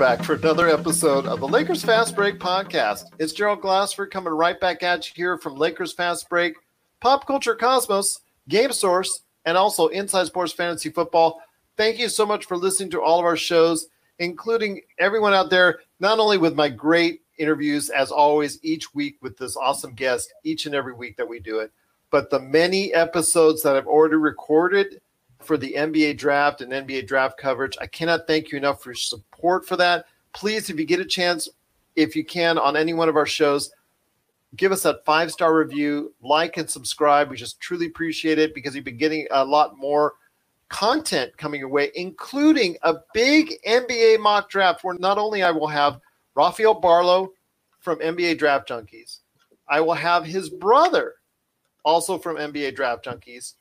Back for another episode of the Lakers Fast Break podcast. It's Gerald Glassford coming right back at you here from Lakers Fast Break, Pop Culture Cosmos, Game Source, and also Inside Sports Fantasy Football. Thank you so much for listening to all of our shows, including everyone out there, not only with my great interviews, as always, each week with this awesome guest, each and every week that we do it, but the many episodes that I've already recorded for the NBA draft and NBA draft coverage. I cannot thank you enough for your support for that. Please, if you get a chance, if you can, on any one of our shows, give us that five star review, like and subscribe. We just truly appreciate it because you've been getting a lot more content coming your way, including a big NBA mock draft where not only I will have Rafael Barlow from NBA Draft Junkies, I will have his brother, also from NBA Draft Junkies,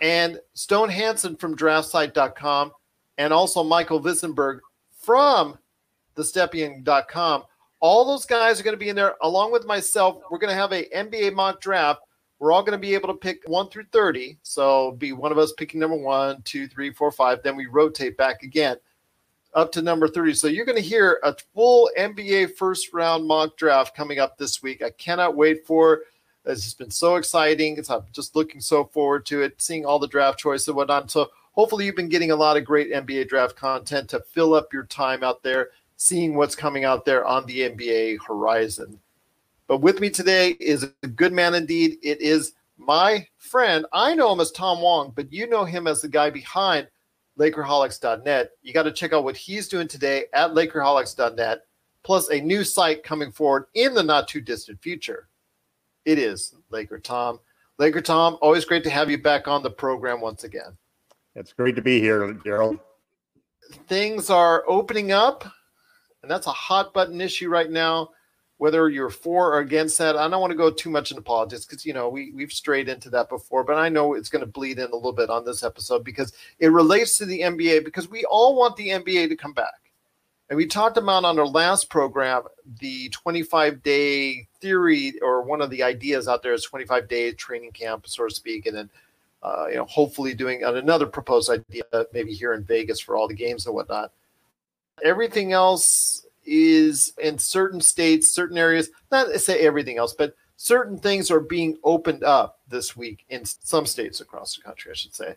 and Stone Hansen from draftsite.com and also Michael Vissenberg from thestepien.com. All those guys are going to be in there along with myself. We're going to have a NBA mock draft. We're all going to be able to pick one through 30. So be one of us picking number one, two, three, four, five. Then we rotate back again up to number 30. So you're going to hear a full NBA first round mock draft coming up this week. I cannot wait for it's just been so exciting. It's, I'm just looking so forward to it, seeing all the draft choices and whatnot. So hopefully you've been getting a lot of great NBA draft content to fill up your time out there, seeing what's coming out there on the NBA horizon. But with me today is a good man indeed. It is my friend. I know him as Tom Wong, but you know him as the guy behind Lakerholics.net. You got to check out what he's doing today at Lakerholics.net, plus a new site coming forward in the not too distant future. It is Laker Tom. Laker Tom, always great to have you back on the program once again. It's great to be here, Gerald. Things are opening up, and that's a hot button issue right now. Whether you're for or against that, I don't want to go too much into politics because you know we we've strayed into that before, but I know it's going to bleed in a little bit on this episode because it relates to the NBA because we all want the NBA to come back. And we talked about on our last program the 25 day theory, or one of the ideas out there is 25 day training camp, so to speak, and then uh, you know hopefully doing another proposed idea maybe here in Vegas for all the games and whatnot. Everything else is in certain states, certain areas. Not to say everything else, but certain things are being opened up this week in some states across the country, I should say.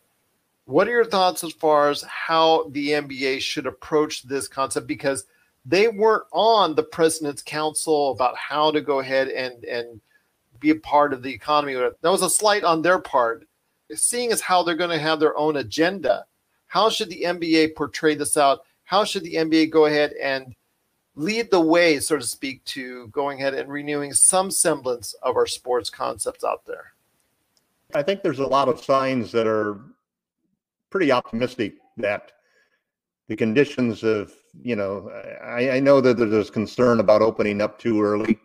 What are your thoughts as far as how the NBA should approach this concept? Because they weren't on the president's council about how to go ahead and and be a part of the economy. That was a slight on their part. Seeing as how they're going to have their own agenda, how should the NBA portray this out? How should the NBA go ahead and lead the way, so to speak, to going ahead and renewing some semblance of our sports concepts out there? I think there's a lot of signs that are pretty optimistic that the conditions of you know I, I know that there's concern about opening up too early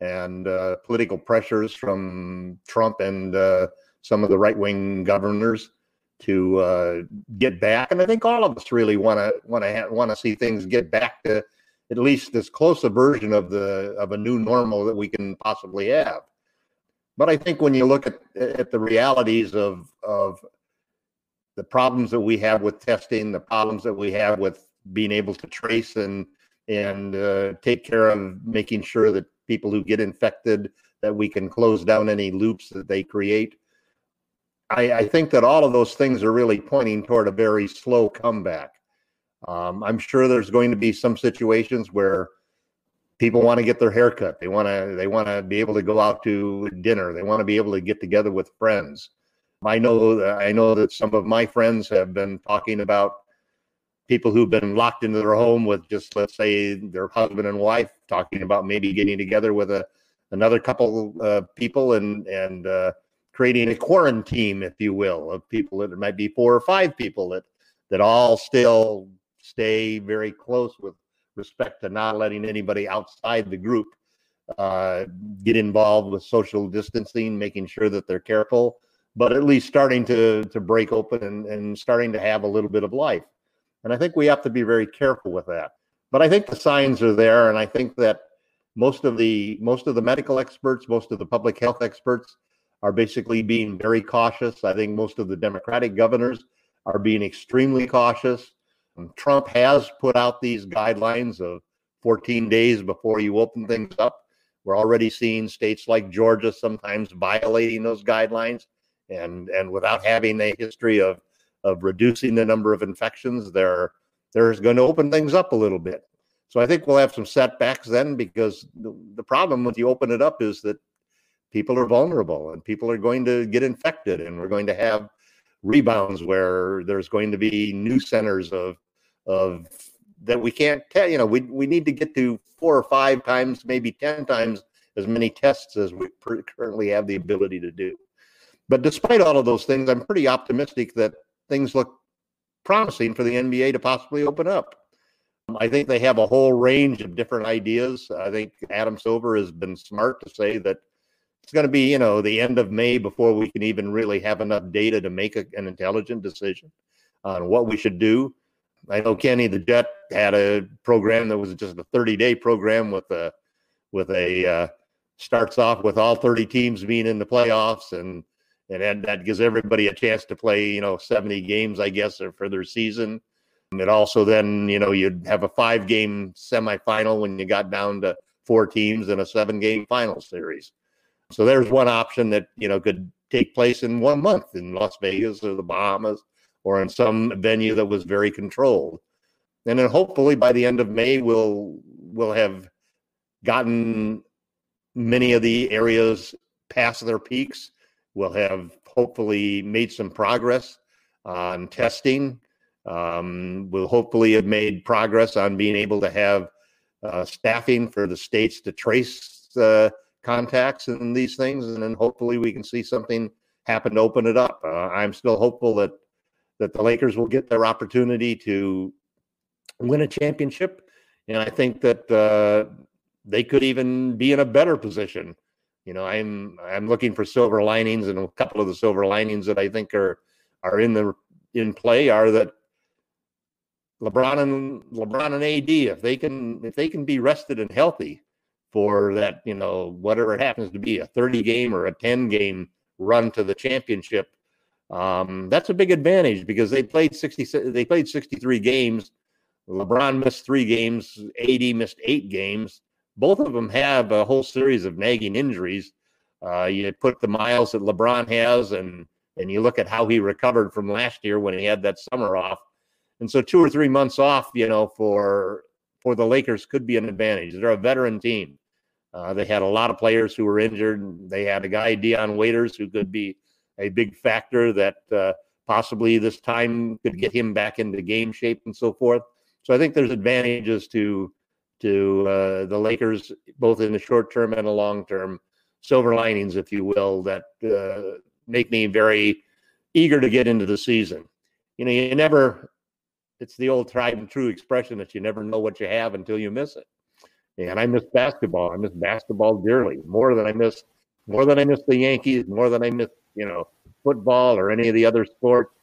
and uh, political pressures from Trump and uh, some of the right wing governors to uh, get back. And I think all of us really want to want to ha- want to see things get back to at least as close a version of the of a new normal that we can possibly have. But I think when you look at at the realities of of the problems that we have with testing, the problems that we have with being able to trace and and uh, take care of making sure that people who get infected that we can close down any loops that they create. I, I think that all of those things are really pointing toward a very slow comeback. Um, I'm sure there's going to be some situations where people want to get their hair cut. They want to they want to be able to go out to dinner. They want to be able to get together with friends. I know I know that some of my friends have been talking about people who've been locked into their home with just let's say their husband and wife talking about maybe getting together with a another couple uh, people and and uh, creating a quarantine, if you will, of people that it might be four or five people that that all still stay very close with respect to not letting anybody outside the group uh, get involved with social distancing, making sure that they're careful, but at least starting to to break open and, and starting to have a little bit of life. And I think we have to be very careful with that. But I think the signs are there, and I think that most of the most of the medical experts, most of the public health experts are basically being very cautious. I think most of the Democratic governors are being extremely cautious. Um, Trump has put out these guidelines of 14 days before you open things up. We're already seeing states like Georgia sometimes violating those guidelines and and without having a history of of reducing the number of infections, they're they're going to open things up a little bit. So I think we'll have some setbacks then because the, the problem when you open it up is that people are vulnerable and people are going to get infected and we're going to have rebounds where there's going to be new centers of of that we can't tell you know we, we need to get to four or five times maybe ten times as many tests as we per- currently have the ability to do but despite all of those things i'm pretty optimistic that things look promising for the nba to possibly open up. I think they have a whole range of different ideas. I think adam silver has been smart to say that it's going to be you know the end of may before we can even really have enough data to make a, an intelligent decision on what we should do. I know kenny the jet had a program that was just a 30 day program with a with a uh, starts off with all 30 teams being in the playoffs and and that gives everybody a chance to play you know 70 games i guess for their season it also then you know you'd have a five game semifinal when you got down to four teams in a seven game final series so there's one option that you know could take place in one month in Las Vegas or the Bahamas or in some venue that was very controlled. And then hopefully by the end of May we'll we'll have gotten many of the areas past their peaks. We'll have hopefully made some progress on testing. Um, we'll hopefully have made progress on being able to have uh, staffing for the states to trace uh, contacts and these things, and then hopefully we can see something happen to open it up. Uh, I'm still hopeful that that the Lakers will get their opportunity to win a championship, and I think that uh, they could even be in a better position. You know, I'm I'm looking for silver linings, and a couple of the silver linings that I think are are in the in play are that LeBron and LeBron and AD, if they can if they can be rested and healthy, for that, you know, whatever it happens to be, a 30 game or a 10 game run to the championship. Um, that's a big advantage because they played 60 they played 63 games. LeBron missed 3 games, AD missed 8 games. Both of them have a whole series of nagging injuries. Uh, you put the miles that LeBron has and and you look at how he recovered from last year when he had that summer off. And so 2 or 3 months off, you know, for for the Lakers could be an advantage. They're a veteran team. Uh, they had a lot of players who were injured. They had a guy, Dion Waiters, who could be a big factor that uh, possibly this time could get him back into game shape and so forth. So I think there's advantages to to uh, the Lakers, both in the short term and the long term, silver linings, if you will, that uh, make me very eager to get into the season. You know, you never it's the old tried and true expression that you never know what you have until you miss it. And I miss basketball. I miss basketball dearly, more than I miss more than I miss the Yankees, more than I miss, you know, football or any of the other sports.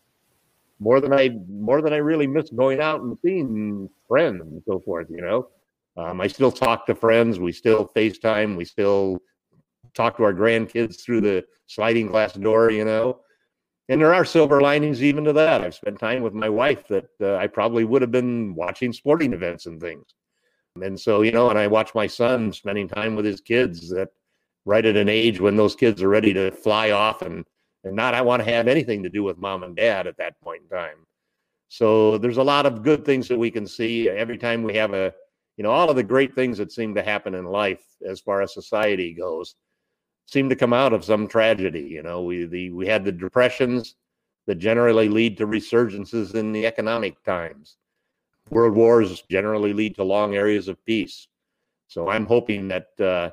More than I more than I really miss going out and seeing friends and so forth, you know. Um, I still talk to friends. We still FaceTime. We still talk to our grandkids through the sliding glass door, you know and there are silver linings even to that. I've spent time with my wife that uh, I probably would have been watching sporting events and things. And so, you know, and I watch my son spending time with his kids that right at an age when those kids are ready to fly off and and not I want to have anything to do with mom and dad at that point in time. So there's a lot of good things that we can see every time we have a You know, all of the great things that seem to happen in life as far as society goes seem to come out of some tragedy. You know, we the we had the depressions that generally lead to resurgences in the economic times. World wars generally lead to long areas of peace. So I'm hoping that uh,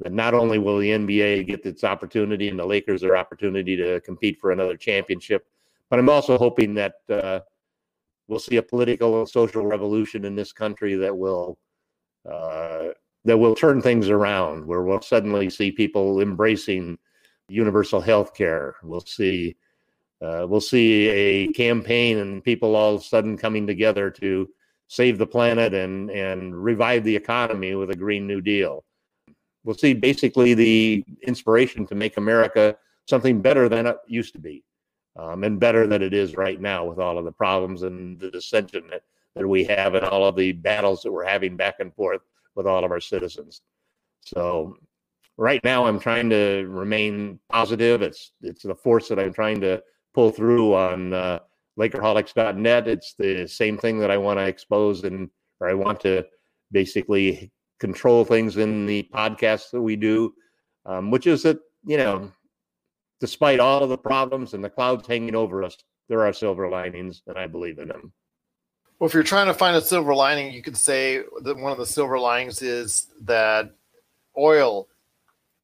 that not only will the NBA get its opportunity and the Lakers their opportunity to compete for another championship, but I'm also hoping that uh, we'll see a political and social revolution in this country that will uh, that will turn things around, where we'll suddenly see people embracing universal health care. We'll see uh, we'll see a campaign and people all of a sudden coming together to save the planet and and revive the economy with a green new deal we'll see basically the inspiration to make america something better than it used to be um, and better than it is right now with all of the problems and the dissension that, that we have and all of the battles that we're having back and forth with all of our citizens so right now i'm trying to remain positive it's it's the force that i'm trying to pull through on uh, Lakerholics.net. It's the same thing that I want to expose and or I want to basically control things in the podcasts that we do, um, which is that you know, despite all of the problems and the clouds hanging over us, there are silver linings, and I believe in them. Well, if you're trying to find a silver lining, you could say that one of the silver linings is that oil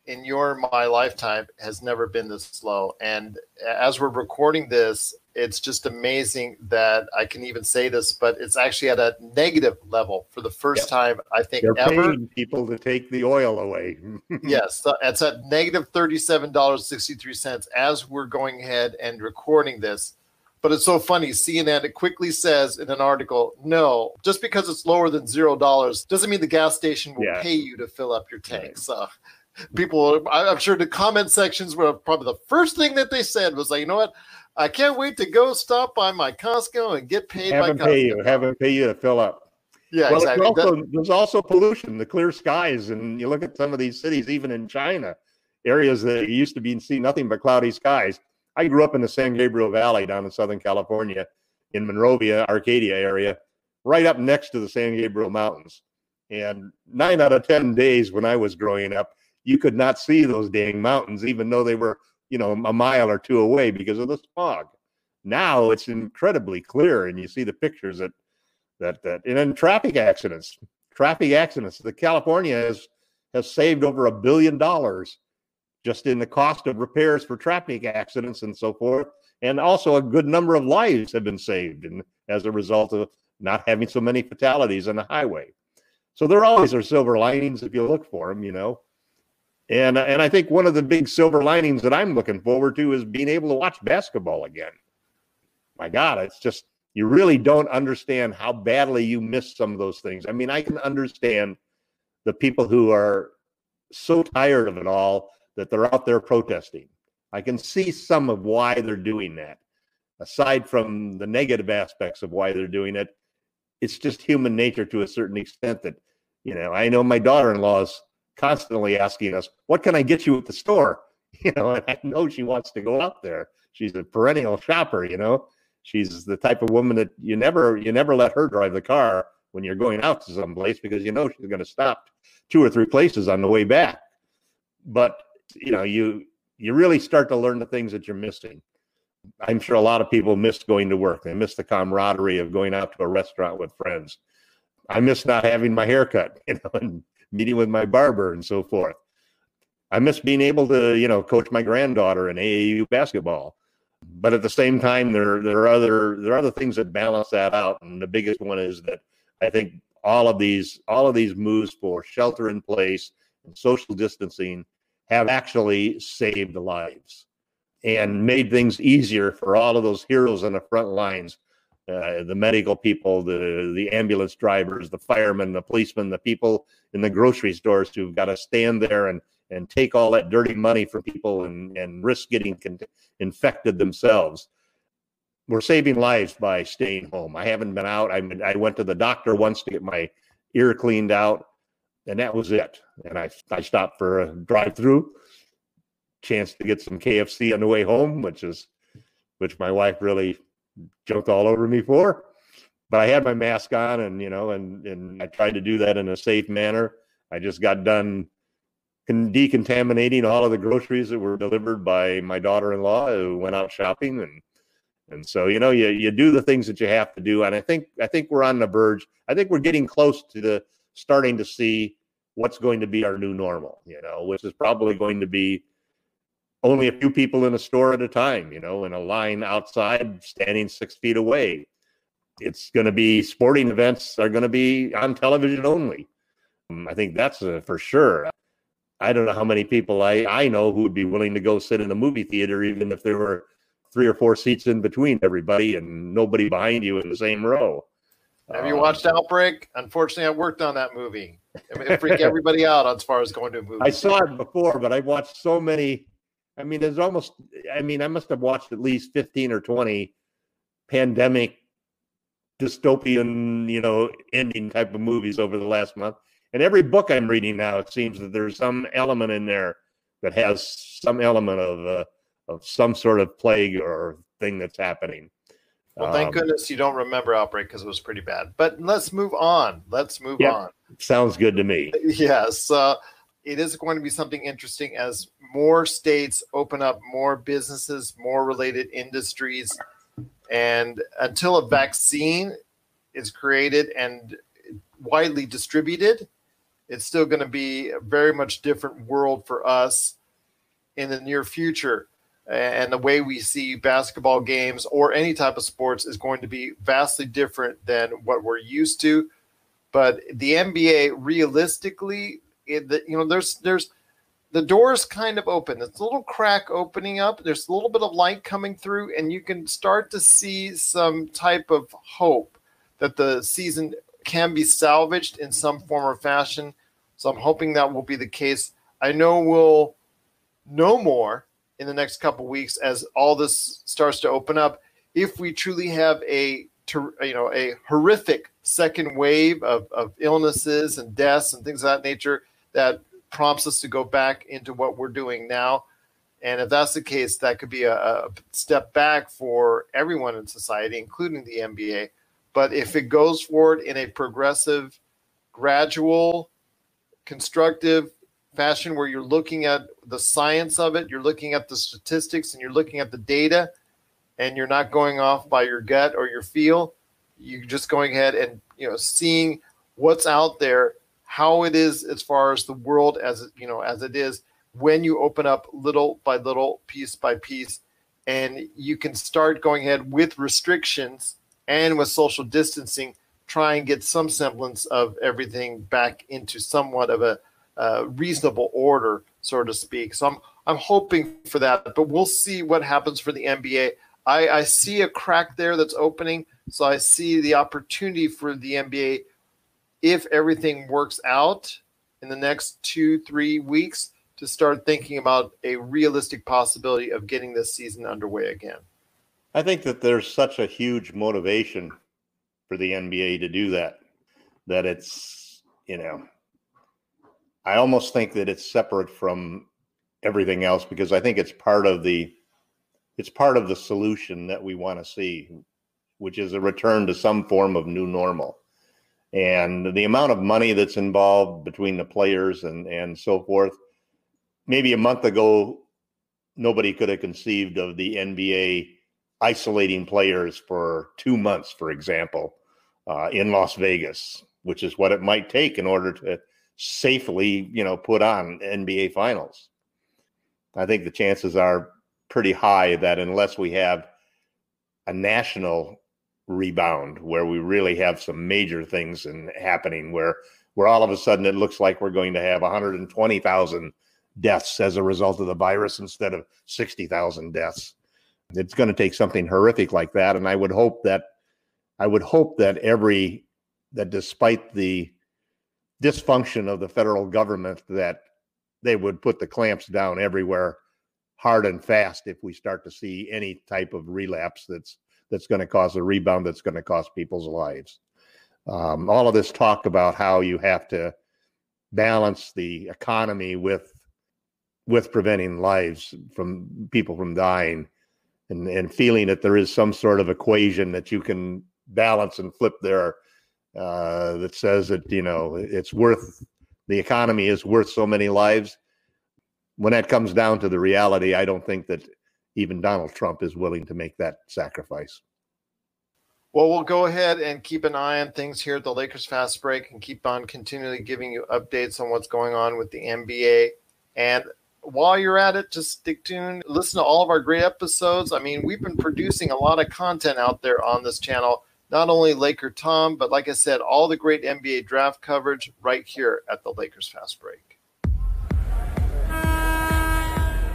in your my lifetime has never been this low. And as we're recording this, it's just amazing that I can even say this, but it's actually at a negative level for the first time I think They're ever. Paying people to take the oil away. yes, it's at negative thirty-seven dollars sixty-three cents as we're going ahead and recording this. But it's so funny. CNN it quickly says in an article, no, just because it's lower than zero dollars doesn't mean the gas station will yeah. pay you to fill up your tank. Right. So people, I'm sure the comment sections were probably the first thing that they said was like, you know what? I can't wait to go stop by my Costco and get paid. Have them pay you. Have them pay you to fill up. Yeah, well, exactly. Also, that, there's also pollution, the clear skies, and you look at some of these cities, even in China, areas that used to be see nothing but cloudy skies. I grew up in the San Gabriel Valley down in Southern California, in Monrovia, Arcadia area, right up next to the San Gabriel Mountains. And nine out of ten days when I was growing up, you could not see those dang mountains, even though they were, you know, a mile or two away because of the smog. Now it's incredibly clear, and you see the pictures that that that and then traffic accidents, traffic accidents. The California has has saved over a billion dollars just in the cost of repairs for traffic accidents and so forth. And also a good number of lives have been saved and as a result of not having so many fatalities on the highway. So there always are silver linings if you look for them, you know. And and I think one of the big silver linings that I'm looking forward to is being able to watch basketball again. My God, it's just you really don't understand how badly you miss some of those things. I mean, I can understand the people who are so tired of it all that they're out there protesting. I can see some of why they're doing that. Aside from the negative aspects of why they're doing it, it's just human nature to a certain extent that, you know, I know my daughter in law's constantly asking us, "What can I get you at the store?" You know, and I know she wants to go out there. She's a perennial shopper. You know, she's the type of woman that you never you never let her drive the car when you're going out to some place because you know she's going to stop two or three places on the way back. But you know, you you really start to learn the things that you're missing. I'm sure a lot of people miss going to work. They miss the camaraderie of going out to a restaurant with friends. I miss not having my hair cut, you know, and meeting with my barber and so forth. I miss being able to, you know, coach my granddaughter in AAU basketball. But at the same time, there there are other there are other things that balance that out. And the biggest one is that I think all of these all of these moves for shelter in place and social distancing have actually saved lives and made things easier for all of those heroes on the front lines uh, the medical people, the the ambulance drivers, the firemen, the policemen, the people in the grocery stores who've got to stand there and and take all that dirty money from people and and risk getting con- infected themselves. We're saving lives by staying home. I haven't been out. I I went to the doctor once to get my ear cleaned out, and that was it. And I I stopped for a drive through, chance to get some KFC on the way home, which is which my wife really jumped all over me for. but I had my mask on, and you know, and and I tried to do that in a safe manner. I just got done decontaminating all of the groceries that were delivered by my daughter-in-law who went out shopping and and so you know you you do the things that you have to do and i think i think we're on the verge i think we're getting close to the starting to see what's going to be our new normal you know which is probably going to be only a few people in a store at a time you know in a line outside standing six feet away it's going to be sporting events are going to be on television only um, i think that's for sure I don't know how many people I, I know who would be willing to go sit in a movie theater, even if there were three or four seats in between everybody and nobody behind you in the same row. Have you watched um, Outbreak? Unfortunately, I worked on that movie. It freaked everybody out as far as going to a movie. I saw it before, but I watched so many. I mean, there's almost. I mean, I must have watched at least fifteen or twenty pandemic dystopian, you know, ending type of movies over the last month. And every book I'm reading now, it seems that there's some element in there that has some element of uh, of some sort of plague or thing that's happening. Well, thank um, goodness you don't remember Outbreak because it was pretty bad. But let's move on. Let's move yeah, on. Sounds good to me. Yes. Uh, it is going to be something interesting as more states open up more businesses, more related industries. And until a vaccine is created and widely distributed, it's still going to be a very much different world for us in the near future. And the way we see basketball games or any type of sports is going to be vastly different than what we're used to. But the NBA, realistically, it, the, you know, there's there's the door's kind of open. It's a little crack opening up. There's a little bit of light coming through, and you can start to see some type of hope that the season can be salvaged in some form or fashion. So I'm hoping that will be the case. I know we'll know more in the next couple weeks as all this starts to open up. If we truly have a you know a horrific second wave of, of illnesses and deaths and things of that nature that prompts us to go back into what we're doing now. And if that's the case, that could be a, a step back for everyone in society, including the NBA. But if it goes forward in a progressive, gradual, constructive fashion where you're looking at the science of it, you're looking at the statistics, and you're looking at the data, and you're not going off by your gut or your feel. You're just going ahead and you know seeing what's out there, how it is as far as the world as you know as it is when you open up little by little, piece by piece, and you can start going ahead with restrictions and with social distancing, try and get some semblance of everything back into somewhat of a uh, reasonable order, so to speak. So I'm I'm hoping for that, but we'll see what happens for the NBA. I, I see a crack there that's opening, so I see the opportunity for the NBA if everything works out in the next two three weeks to start thinking about a realistic possibility of getting this season underway again. I think that there's such a huge motivation for the NBA to do that that it's, you know, I almost think that it's separate from everything else because I think it's part of the it's part of the solution that we want to see, which is a return to some form of new normal. And the amount of money that's involved between the players and and so forth, maybe a month ago, nobody could have conceived of the NBA isolating players for two months, for example, uh, in Las Vegas, which is what it might take in order to safely, you know, put on NBA finals. I think the chances are pretty high that unless we have a national rebound where we really have some major things in happening where where all of a sudden it looks like we're going to have 120,000 deaths as a result of the virus instead of 60,000 deaths. It's going to take something horrific like that, and I would hope that I would hope that every that despite the dysfunction of the federal government that they would put the clamps down everywhere hard and fast if we start to see any type of relapse that's that's going to cause a rebound that's going to cost people's lives. Um, all of this talk about how you have to balance the economy with with preventing lives from people from dying and and feeling that there is some sort of equation that you can balance and flip there uh, that says that you know it's worth the economy is worth so many lives. When that comes down to the reality, I don't think that even Donald Trump is willing to make that sacrifice. Well, we'll go ahead and keep an eye on things here at the Lakers Fast Break and keep on continually giving you updates on what's going on with the NBA. And while you're at it, just stick tuned. Listen to all of our great episodes. I mean, we've been producing a lot of content out there on this channel. Not only Laker Tom, but like I said, all the great NBA draft coverage right here at the Lakers Fast Break.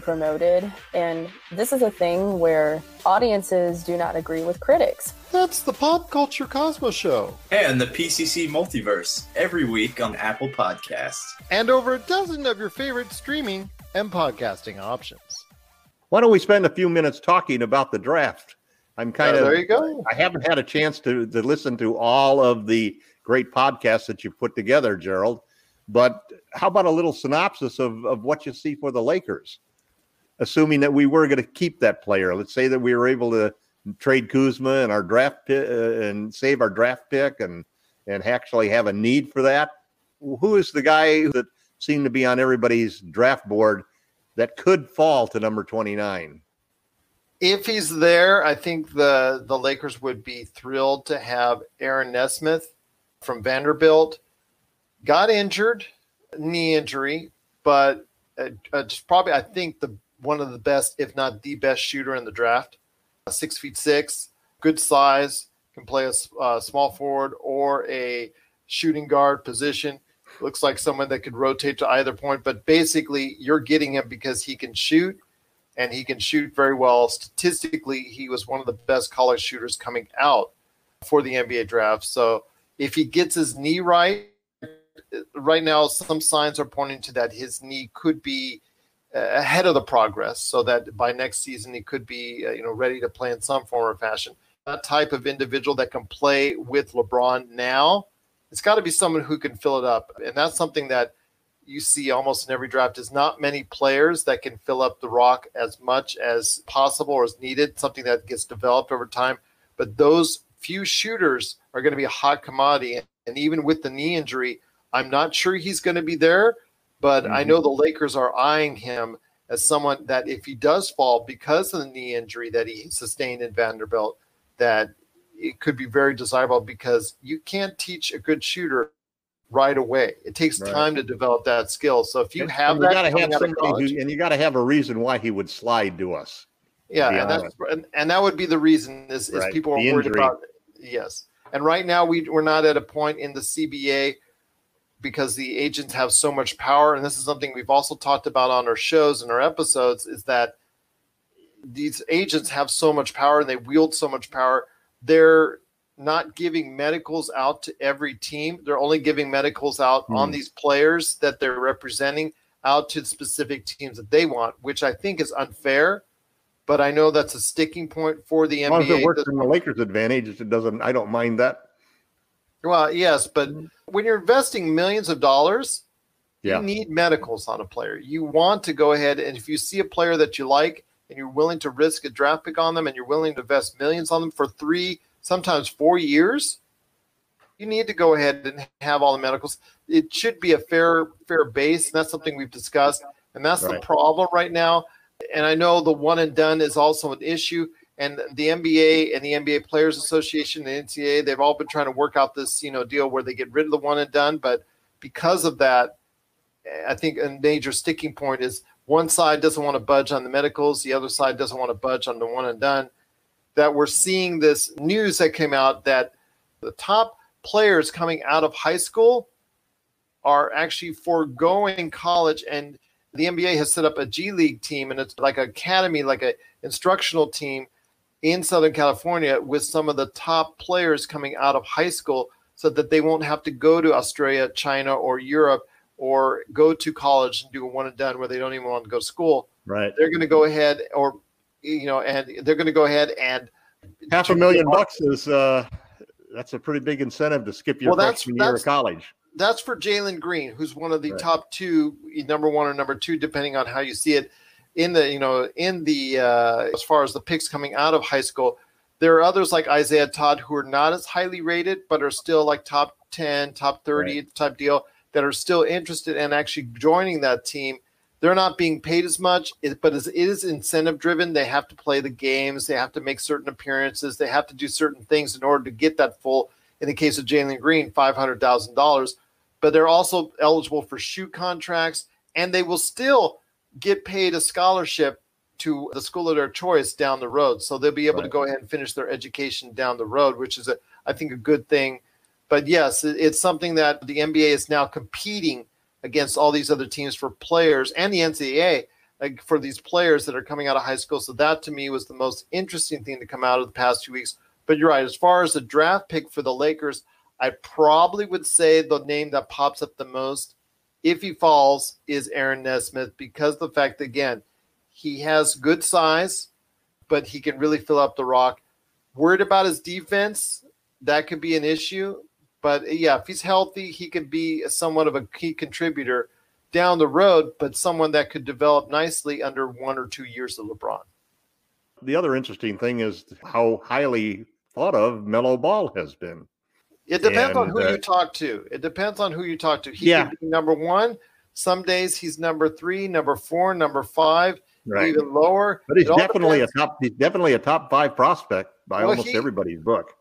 promoted, and this is a thing where audiences do not agree with critics. That's the Pop Culture Cosmos Show. And the PCC Multiverse every week on Apple Podcasts. And over a dozen of your favorite streaming and podcasting options. Why don't we spend a few minutes talking about the draft? I'm kind Uh, of there you go. I haven't had a chance to to listen to all of the great podcasts that you put together, Gerald. But how about a little synopsis of, of what you see for the Lakers? Assuming that we were going to keep that player, let's say that we were able to trade Kuzma and our draft pick, uh, and save our draft pick and and actually have a need for that. Who is the guy that seemed to be on everybody's draft board that could fall to number 29? If he's there, I think the the Lakers would be thrilled to have Aaron Nesmith from Vanderbilt. Got injured, knee injury, but uh, uh, just probably I think the one of the best, if not the best shooter in the draft. Six feet six, good size, can play a uh, small forward or a shooting guard position. Looks like someone that could rotate to either point, but basically you're getting him because he can shoot and he can shoot very well. Statistically, he was one of the best college shooters coming out for the NBA draft. So if he gets his knee right, right now some signs are pointing to that his knee could be uh, ahead of the progress, so that by next season he could be uh, you know ready to play in some form or fashion. That type of individual that can play with LeBron now, it's got to be someone who can fill it up, and that's something that you see almost in every draft is not many players that can fill up the rock as much as possible or as needed, something that gets developed over time. But those few shooters are going to be a hot commodity. And even with the knee injury, I'm not sure he's going to be there, but I mm-hmm. know the Lakers are eyeing him as someone that if he does fall because of the knee injury that he sustained in Vanderbilt, that it could be very desirable because you can't teach a good shooter right away. It takes Right. time to develop that skill. So if you And- have and that, you gotta have somebody college- who, and you got to have a reason why he would slide to us. yeah, and that's and, and that would be the reason is, is Right, people are worried about yes. And right now we we're not at a point in the CBA because the agents have so much power, and this is something we've also talked about on our shows and our episodes, is that these agents have so much power and they wield so much power. They're not giving medicals out to every team. They're only giving medicals out on Hmm. these players that they're representing out to specific teams that they want, which I think is unfair. But I know that's a sticking point for the As long as NBA. it works in the Lakers' advantage, it doesn't. I don't mind that. Well, yes, but when you're investing millions of dollars, Yeah. you need medicals on a player. You want to go ahead and if you see a player that you like and you're willing to risk a draft pick on them and you're willing to invest millions on them for three, sometimes four years, you need to go ahead and have all the medicals. It should be a fair fair base, and that's something we've discussed. And that's Right. the problem right now. And I know the one and done is also an issue. And the NBA and the NBA Players Association, the NCAA, they've all been trying to work out this, you know, deal where they get rid of the one and done. But because of that, I think a major sticking point is one side doesn't want to budge on the medicals, the other side doesn't want to budge on the one and done. That we're seeing this news that came out that the top players coming out of high school are actually foregoing college and the NBA has set up a G League team and it's like an academy, like a instructional team in Southern California with some of the top players coming out of high school so that they won't have to go to Australia, China, or Europe or go to college and do a one and done where they don't even want to go to school. Right. They're going to go ahead or, you know, and they're going to go ahead and half a million bucks is, uh, that's a pretty big incentive to skip your Well, that's- freshman year of college. that's for Jalen Green, who's one of the Right. top two, number one or number two, depending on how you see it. In the you know in the uh, as far as the picks coming out of high school, there are others like Isaiah Todd who are not as highly rated, but are still like top ten, top thirty type deal that are still interested in actually joining that team. They're not being paid as much, but it is incentive driven. They have to play the games, they have to make certain appearances, they have to do certain things in order to get that full. In the case of Jalen Green, five hundred thousand dollars but they're also eligible for shoot contracts and they will still get paid a scholarship to the school of their choice down the road. So they'll be able to go ahead and finish their education down the road which is a, i think a good thing. But yes it's something that the nba is now competing against all these other teams for players and the ncaa like for these players that are coming out of high school. So that to me was the most interesting thing to come out of the past two weeks. But you're right as far as the draft pick for the lakers I probably would say the name that pops up the most, if he falls, is Aaron Nesmith because the fact again, he has good size, but he can really fill up the rock. Worried about his defense, that could be an issue. But yeah, if he's healthy, he could be somewhat of a key contributor down the road, but someone that could develop nicely under one or two years of LeBron. The other interesting thing is how highly thought of Melo Ball has been. It depends on who uh, you talk to. It depends on who you talk to. He Yeah. number one. Some days he's number three, number four, number five, even lower. But he's definitely depends. a top. He's definitely a top five prospect by Well, almost he- everybody's book.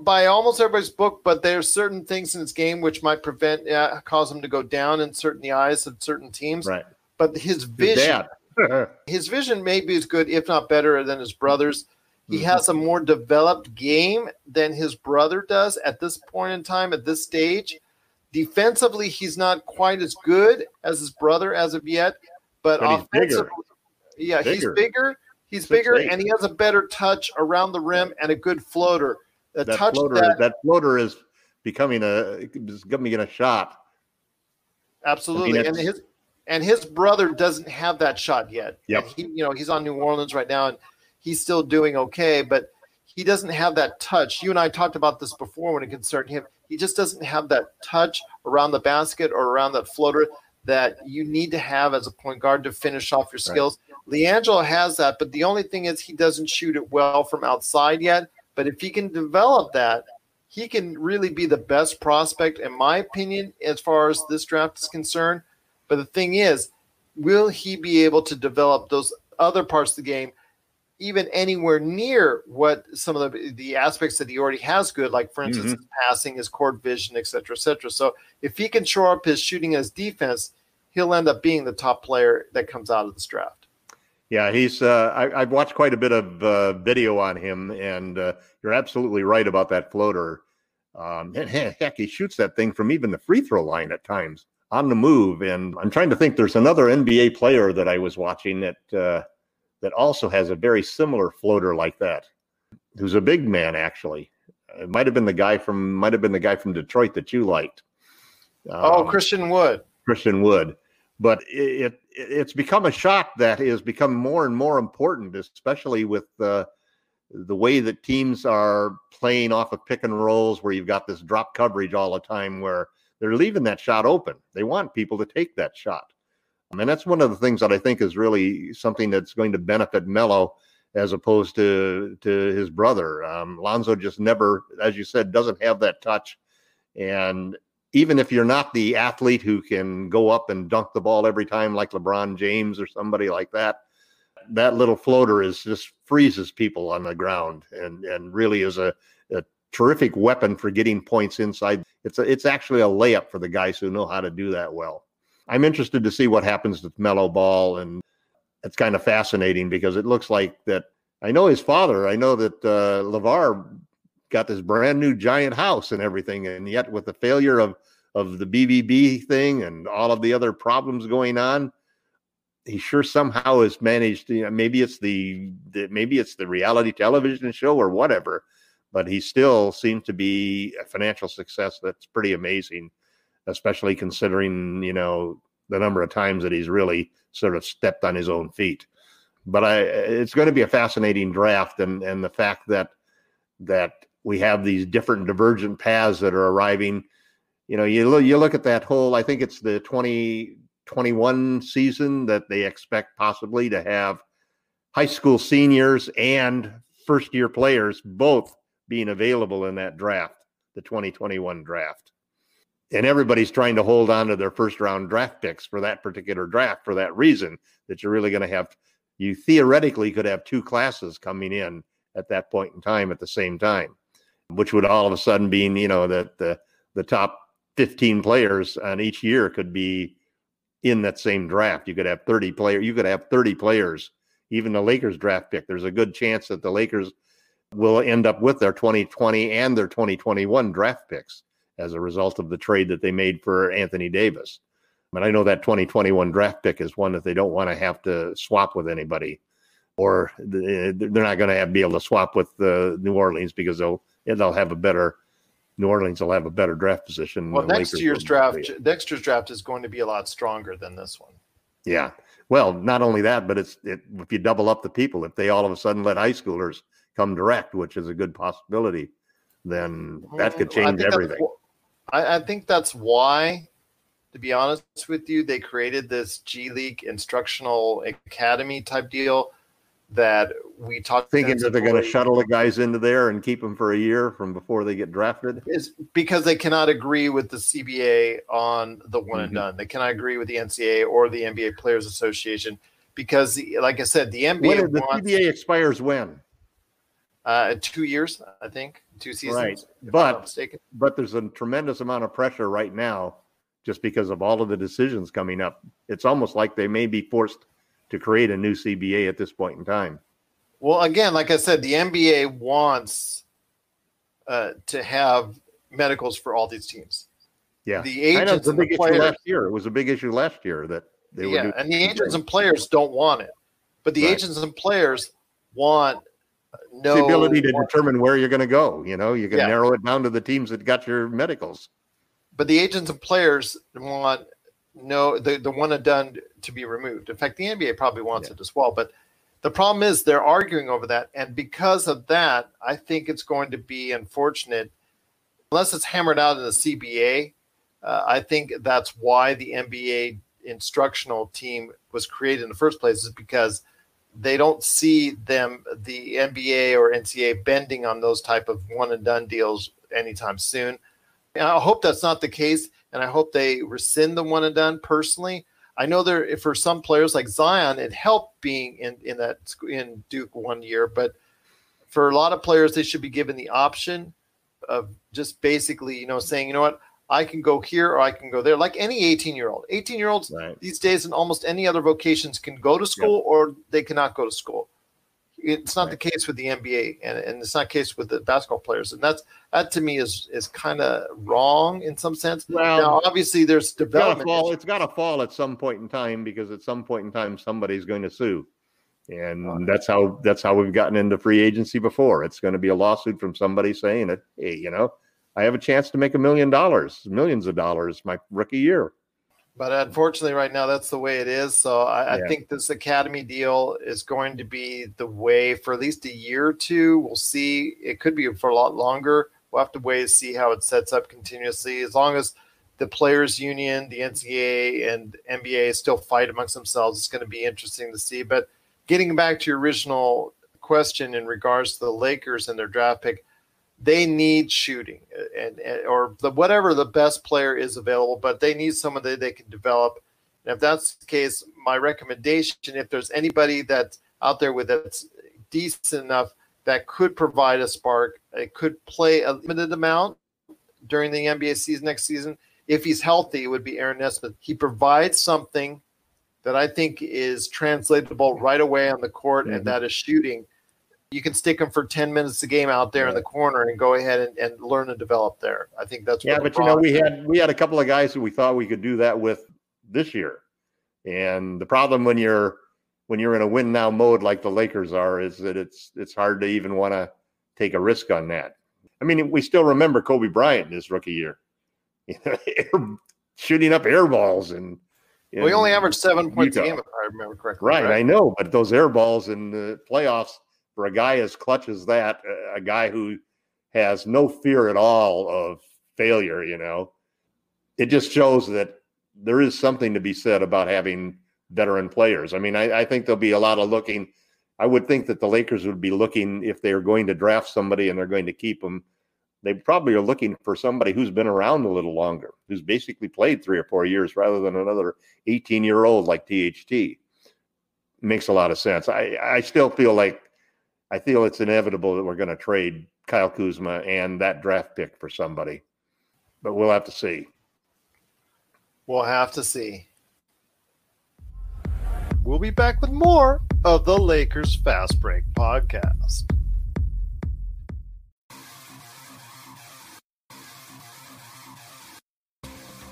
by almost everybody's book, but there's certain things in his game which might prevent, uh, cause him to go down in certain the eyes of certain teams. Right. But his vision, his vision may be as good, if not better, than his brother's. He Mhm. has a more developed game than his brother does at this point in time, at this stage. Defensively, he's not quite as good as his brother as of yet, but, But he's bigger. offensively, yeah, he's Bigger. bigger. He's Six bigger, eight. and he has a better touch around the rim and a good floater. A that touch floater. that That, floater is becoming a becoming a shot. Absolutely, and his and his brother doesn't have that shot yet. Yeah, he, you know, he's on New Orleans right now, and he's still doing okay, but he doesn't have that touch. You and I talked about this before when it concerned him. He just doesn't have that touch around the basket or around that floater that you need to have as a point guard to finish off your skills. Leangelo has that, but the only thing is he doesn't shoot it well from outside yet. But if he can develop that, he can really be the best prospect, in my opinion, as far as this draft is concerned. But the thing is, will he be able to develop those other parts of the game, even anywhere near what some of the, the aspects that he already has good, like for instance, Mhm. his passing, his court vision, et cetera, et cetera. So if he can shore up his shooting his defense, he'll end up being the top player that comes out of this draft. Yeah, he's. Uh, I, I've watched quite a bit of uh, video on him, and uh, you're absolutely right about that floater. Um, and heck, he shoots that thing from even the free throw line at times on the move. And I'm trying to think. There's another NBA player that I was watching that uh, that also has a very similar floater like that. Who's a big man actually. It might have been the guy from might have been the guy from Detroit that you liked. oh, Um, Christian Wood. Christian Wood. But it, it it's become a shot that has become more and more important, especially with the the way that teams are playing off of pick and rolls, where you've got this drop coverage all the time, where they're leaving that shot open. They want people to take that shot. Mean, that's one of the things that I think is really something that's going to benefit Melo as opposed to to his brother. Um, Lonzo just never, as you said, doesn't have that touch, and even if you're not the athlete who can go up and dunk the ball every time like LeBron James or somebody like that, that little floater is just freezes people on the ground and and really is a, a terrific weapon for getting points inside. It's a, it's actually a layup for the guys who know how to do that well. I'm interested to see what happens with Melo Ball, and it's kind of fascinating because it looks like that. I know his father. I know that uh, LaVar got this brand new giant house and everything, and yet with the failure of of the BBB thing and all of the other problems going on, he sure somehow has managed. To, you know, maybe it's the, the maybe it's the reality television show or whatever, but he still seems to be a financial success that's pretty amazing, especially considering you know the number of times that he's really sort of stepped on his own feet. But I, it's going to be a fascinating draft, and and the fact that that we have these different divergent paths that are arriving. You know, you look you look at that whole. I think it's the twenty 21 season that they expect possibly to have high school seniors and first year players both being available in that draft, the 2021 draft. And everybody's trying to hold on to their first round draft picks for that particular draft for that reason that you're really going to have you theoretically could have two classes coming in at that point in time at the same time, which would all of a sudden mean, you know, that the the top 15 players on each year could be in that same draft. You could have 30 players, you could have 30 players. Even the Lakers draft pick, there's a good chance that the Lakers will end up with their 2020 and their 2021 draft picks as a result of the trade that they made for Anthony Davis. But I know that 2021 draft pick is one that they don't want to have to swap with anybody, or they're not going to have, be able to swap with the New Orleans because they'll they'll have a better New Orleans will have a better draft position. Well, next Lakers year's draft, next year's draft is going to be a lot stronger than this one. Yeah. Well, not only that, but it's it, if you double up the people, if they all of a sudden let high schoolers come direct, which is a good possibility, then that mm, could change everything. I, I think that's why, to be honest with you, they created this G League instructional academy type deal that we talked thinking that they're going to shuttle the guys into there and keep them for a year from before they get drafted is because they cannot agree with the CBA on the one mm-hmm. and done. They cannot agree with the NCAA or the NBA Players Association because, like I said, the NBA when, the wants, CBA expires when? Uh, two years, I think, two seasons. Right, but but there's a tremendous amount of pressure right now, just because of all of the decisions coming up. It's almost like they may be forced to create a new CBA at this point in time. Well, again, like I said, the NBA wants uh, to have medicals for all these teams. Yeah, the agents and the players last year. It was a big issue last year that they yeah, and the agents and players don't want it, but the right. agents and players want no the ability to determine where you're going to go. You know, you can yeah. narrow it down to the teams that got your medicals. But the agents and players want no the, the one and done to be removed. In fact, the NBA probably wants yeah. it as well. But the problem is they're arguing over that. And because of that, I think it's going to be unfortunate unless it's hammered out in the CBA. Uh, I think that's why the NBA instructional team was created in the first place, is because they don't see them, the NBA or NCAA, bending on those type of one and done deals anytime soon. And I hope that's not the case and I hope they rescind the one and done personally. I know there for some players like Zion, it helped being in in that in Duke one year, but for a lot of players, they should be given the option of just basically, you know, saying, you know what, I can go here or I can go there, like any 18 year old. 18 year olds right. these days in almost any other vocations can go to school yep. or they cannot go to school. It's not right. the case with the NBA, and, and it's not the case with the basketball players, and that's that to me is is kind of wrong in some sense. Well, now, obviously, there's development. Fall, it's got to fall at some point in time because at some point in time somebody's going to sue, and that's how that's how we've gotten into free agency before. It's going to be a lawsuit from somebody saying that, hey, you know, I have a chance to make a million dollars, millions of dollars my rookie year. But unfortunately, right now, that's the way it is. So I, yeah. I, think this academy deal is going to be the way for at least a year or two. We'll see. It could be for a lot longer. We'll have to wait to see how it sets up continuously. As long as the players' union, the NCAA, and NBA still fight amongst themselves, it's going to be interesting to see. But getting back to your original question in regards to the Lakers and their draft pick, they need shooting and, and, or the whatever the best player is available, but they need someone that they can develop. And if that's the case, my recommendation, if there's anybody that's out there with that's decent enough that could provide a spark, it could play a limited amount during the NBA season next season, if he's healthy, it would be Aaron Nesmith. He provides something that I think is translatable right away on the court, Mhm. and that is shooting. You can stick him for 10 minutes a game out there in the corner and go ahead and, and learn and develop there. I think that's Yeah, but you know, we had we had a couple of guys who we thought we could do that with this year. And the problem when you're when you're in a win now mode like the Lakers are is that it's it's hard to even want to take a risk on that. I mean, we still remember Kobe Bryant in his rookie year. You know, air- shooting up air balls and we only averaged seven points Utah. a game, if I remember correctly. Right, I know, but those air balls in the playoffs for a guy as clutch as that, a- guy who has no fear at all of failure, you know, it just shows that there is something to be said about having veteran players. I mean, I, I think there'll be a lot of looking. I would think that the Lakers would be looking if they're going to draft somebody and they're going to keep them. They probably are looking for somebody who's been around a little longer, who's basically played three or four years rather than another 18 year old like THT makes a lot of sense. I, I still feel like I feel it's inevitable that we're going to trade Kyle Kuzma and that draft pick for somebody, but we'll have to see. We'll have to see. We'll be back with more of the Lakers Fast Break podcast.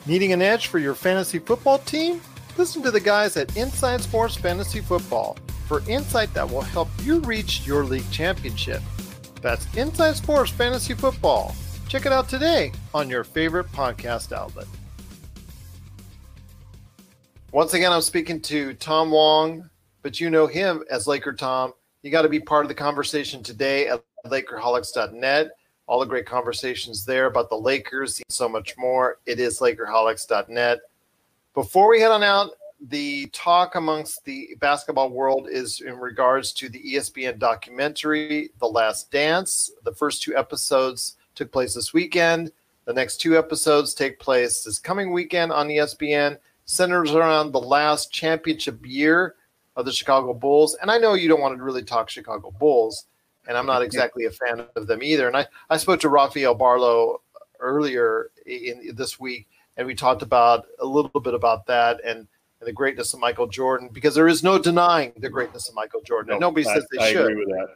Needing an edge for your fantasy football team? Listen to the guys at Inside Sports Fantasy Football for insight that will help you reach your league championship. That's Inside Sports Fantasy Football. Check it out today on your favorite podcast outlet. Once again, I'm speaking to Tom Wong, but you know him as Laker Tom. You got to be part of the conversation today at Lakerholics.net. All the great conversations there about the Lakers, and so much more. It is Lakerholics.net. Before we head on out, the talk amongst the basketball world is in regards to the ESPN documentary, The Last Dance. The first two episodes took place this weekend. The next two episodes take place this coming weekend on ESPN. Centers around the last championship year of the Chicago Bulls. And I know you don't want to really talk Chicago Bulls, and I'm not exactly a fan of them either. And I, I spoke to Rafael Barlow earlier in this week, and we talked about a little bit about that and, and the greatness of Michael Jordan because there is no denying the greatness of Michael Jordan. and nobody I, says they I should. agree with that.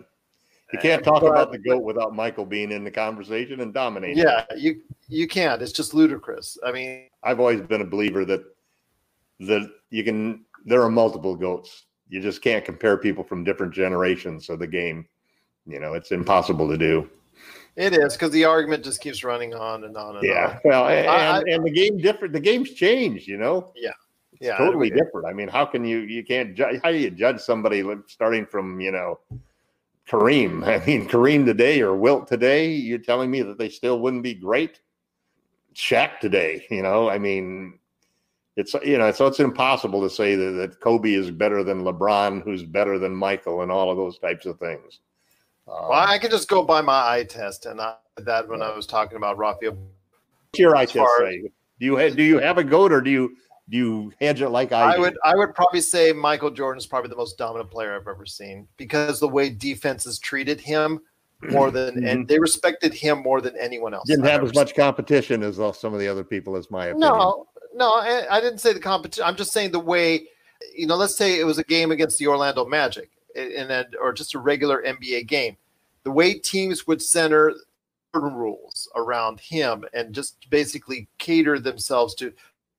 You can't talk But- about the goat without Michael being in the conversation and dominating. Yeah, you you can't. It's just ludicrous. I mean, I've always been a believer that that you can. There are multiple goats. You just can't compare people from different generations of the game. You know, it's impossible to do. it is because the argument just keeps running on and on and Yeah. on. Well, and, I- and the game different. The game's changed. You know. Yeah. It's Yeah, totally different. I mean, how can you you can't judge? How do you judge somebody starting from you know Kareem? I mean, Kareem today or Wilt today? You're telling me that they still wouldn't be great? Shaq today, you know? I mean, it's you know, so it's impossible to say that, that Kobe is better than LeBron, who's better than Michael, and all of those types of things. Um, Well, I can just go by my eye test, and I did that when I was talking about Rafael. what's your eye test say? Do you ha- do you have a goat or do you do you hedge it like I, I do? would I would probably say Michael Jordan is probably the most dominant player I've ever seen because the way defenses treated him more than and they respected him more than anyone else. Didn't I've have as much competition as all- some of the other people, as my opinion. No, no, I, I didn't say the competition. I'm just saying the way, you know, let's say it was a game against the Orlando Magic, and then or just a regular NBA game. The way teams would center certain rules around him and just basically cater themselves to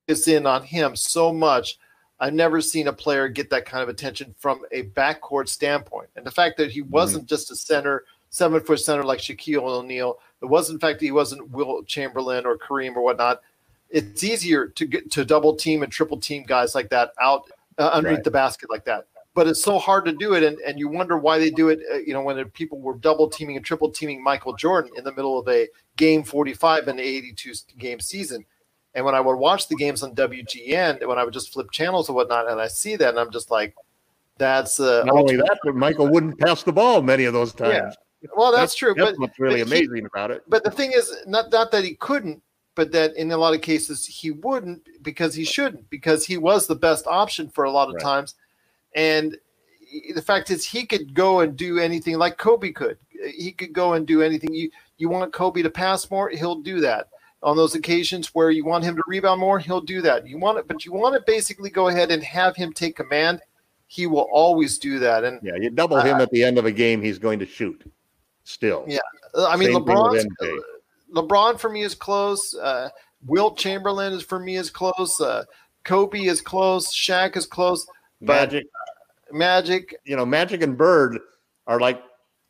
in on him so much. I've never seen a player get that kind of attention from a backcourt standpoint. And the fact that he wasn't just a center, seven foot center like Shaquille O'Neal, it wasn't in fact he wasn't Wilt Chamberlain or Kareem or whatnot. It's easier to get to double team and triple team guys like that out uh, underneath Right. the basket like that. But it's so hard to do it, and, and you wonder why they do it. Uh, you know, when the people were double teaming and triple teaming Michael Jordan in the middle of a game 45 in the 82 game season. And when I would watch the games on WGN, when I would just flip channels and whatnot, and I see that, and I'm just like, that's uh, Not only that, but Michael wouldn't pass the ball many of those times. Yeah. Well, that's, true. That's but what's really but he- amazing about it. but the thing is, not not that he couldn't, but that in a lot of cases he wouldn't because he shouldn't because he was the best option for a lot of Right. times, and the fact is he could go and do anything like Kobe could. He could go and do anything. You you want Kobe to pass more, he'll do that. On those occasions where you want him to rebound more, he'll do that. You want it, but you want to basically go ahead and have him take command. He will always do that. And yeah, you double him uh, at the end of a game, he's going to shoot. Still, yeah. I mean, LeBron. LeBron for me is close. Uh, Wilt Chamberlain is for me is close. Uh, Kobe is close. Shaq is close. Magic, Magic. You know, Magic and Bird are like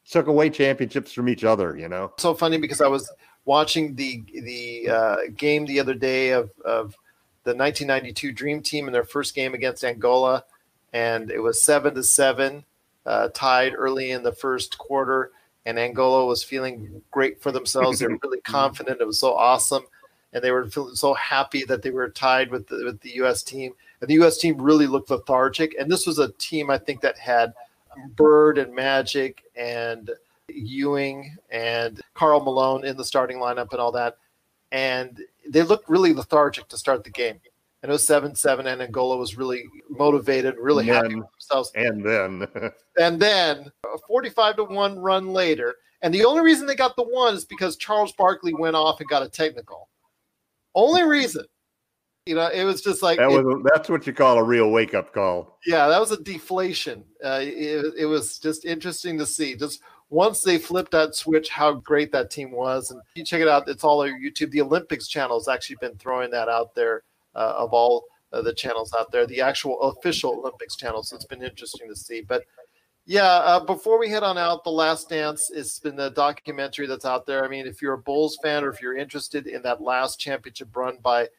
took away championships from each other. You know, so funny because I was watching the the uh, game the other day of of the 1992 Dream Team in their first game against Angola, and it was seven to seven, uh, tied early in the first quarter. And Angola was feeling great for themselves. They were really confident. It was so awesome and they were feeling so happy that they were tied with the, with the U.S. team. And the U.S. team really looked lethargic. And this was a team I think that had Bird and Magic and Ewing and Karl Malone in the starting lineup and all that. And they looked really lethargic to start the game. And it was seven seven, and Angola was really motivated, really and happy with themselves. And then, and then, a forty-five to one run later, and the only reason they got the one is because Charles Barkley went off and got a technical. Only reason. You know, it was just like that was it, that's what you call a real wake up call. Yeah, that was a deflation. Uh, it, it was just interesting to see. Just once they flipped that switch, how great that team was. And you check it out; it's all over YouTube. The Olympics channel has actually been throwing that out there uh, of all uh, the channels out there, the actual official Olympics channel. So it's been interesting to see. But yeah, uh, before we head on out, The Last Dance has been a documentary that's out there. I mean, if you're a Bulls fan or if you're interested in that last championship run by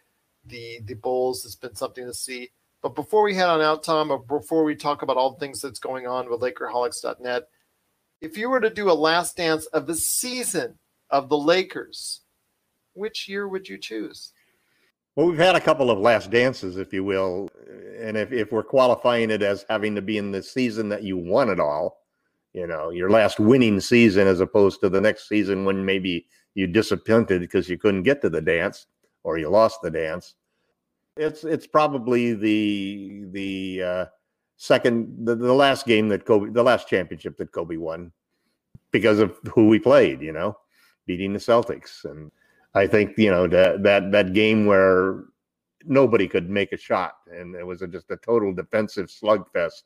the the Bulls, it's been something to see. But before we head on out, Tom, or before we talk about all the things that's going on with Lakerholics.net, if you were to do a last dance of the season of the Lakers, which year would you choose? Well, we've had a couple of last dances, if you will. And if, if we're qualifying it as having to be in the season that you won it all, you know, your last winning season as opposed to the next season when maybe you disappointed because you couldn't get to the dance or you lost the dance. It's it's probably the the uh, second the, the last game that Kobe the last championship that Kobe won because of who we played, you know, beating the Celtics and I think you know that that that game where nobody could make a shot, and it was a, just a total defensive slugfest.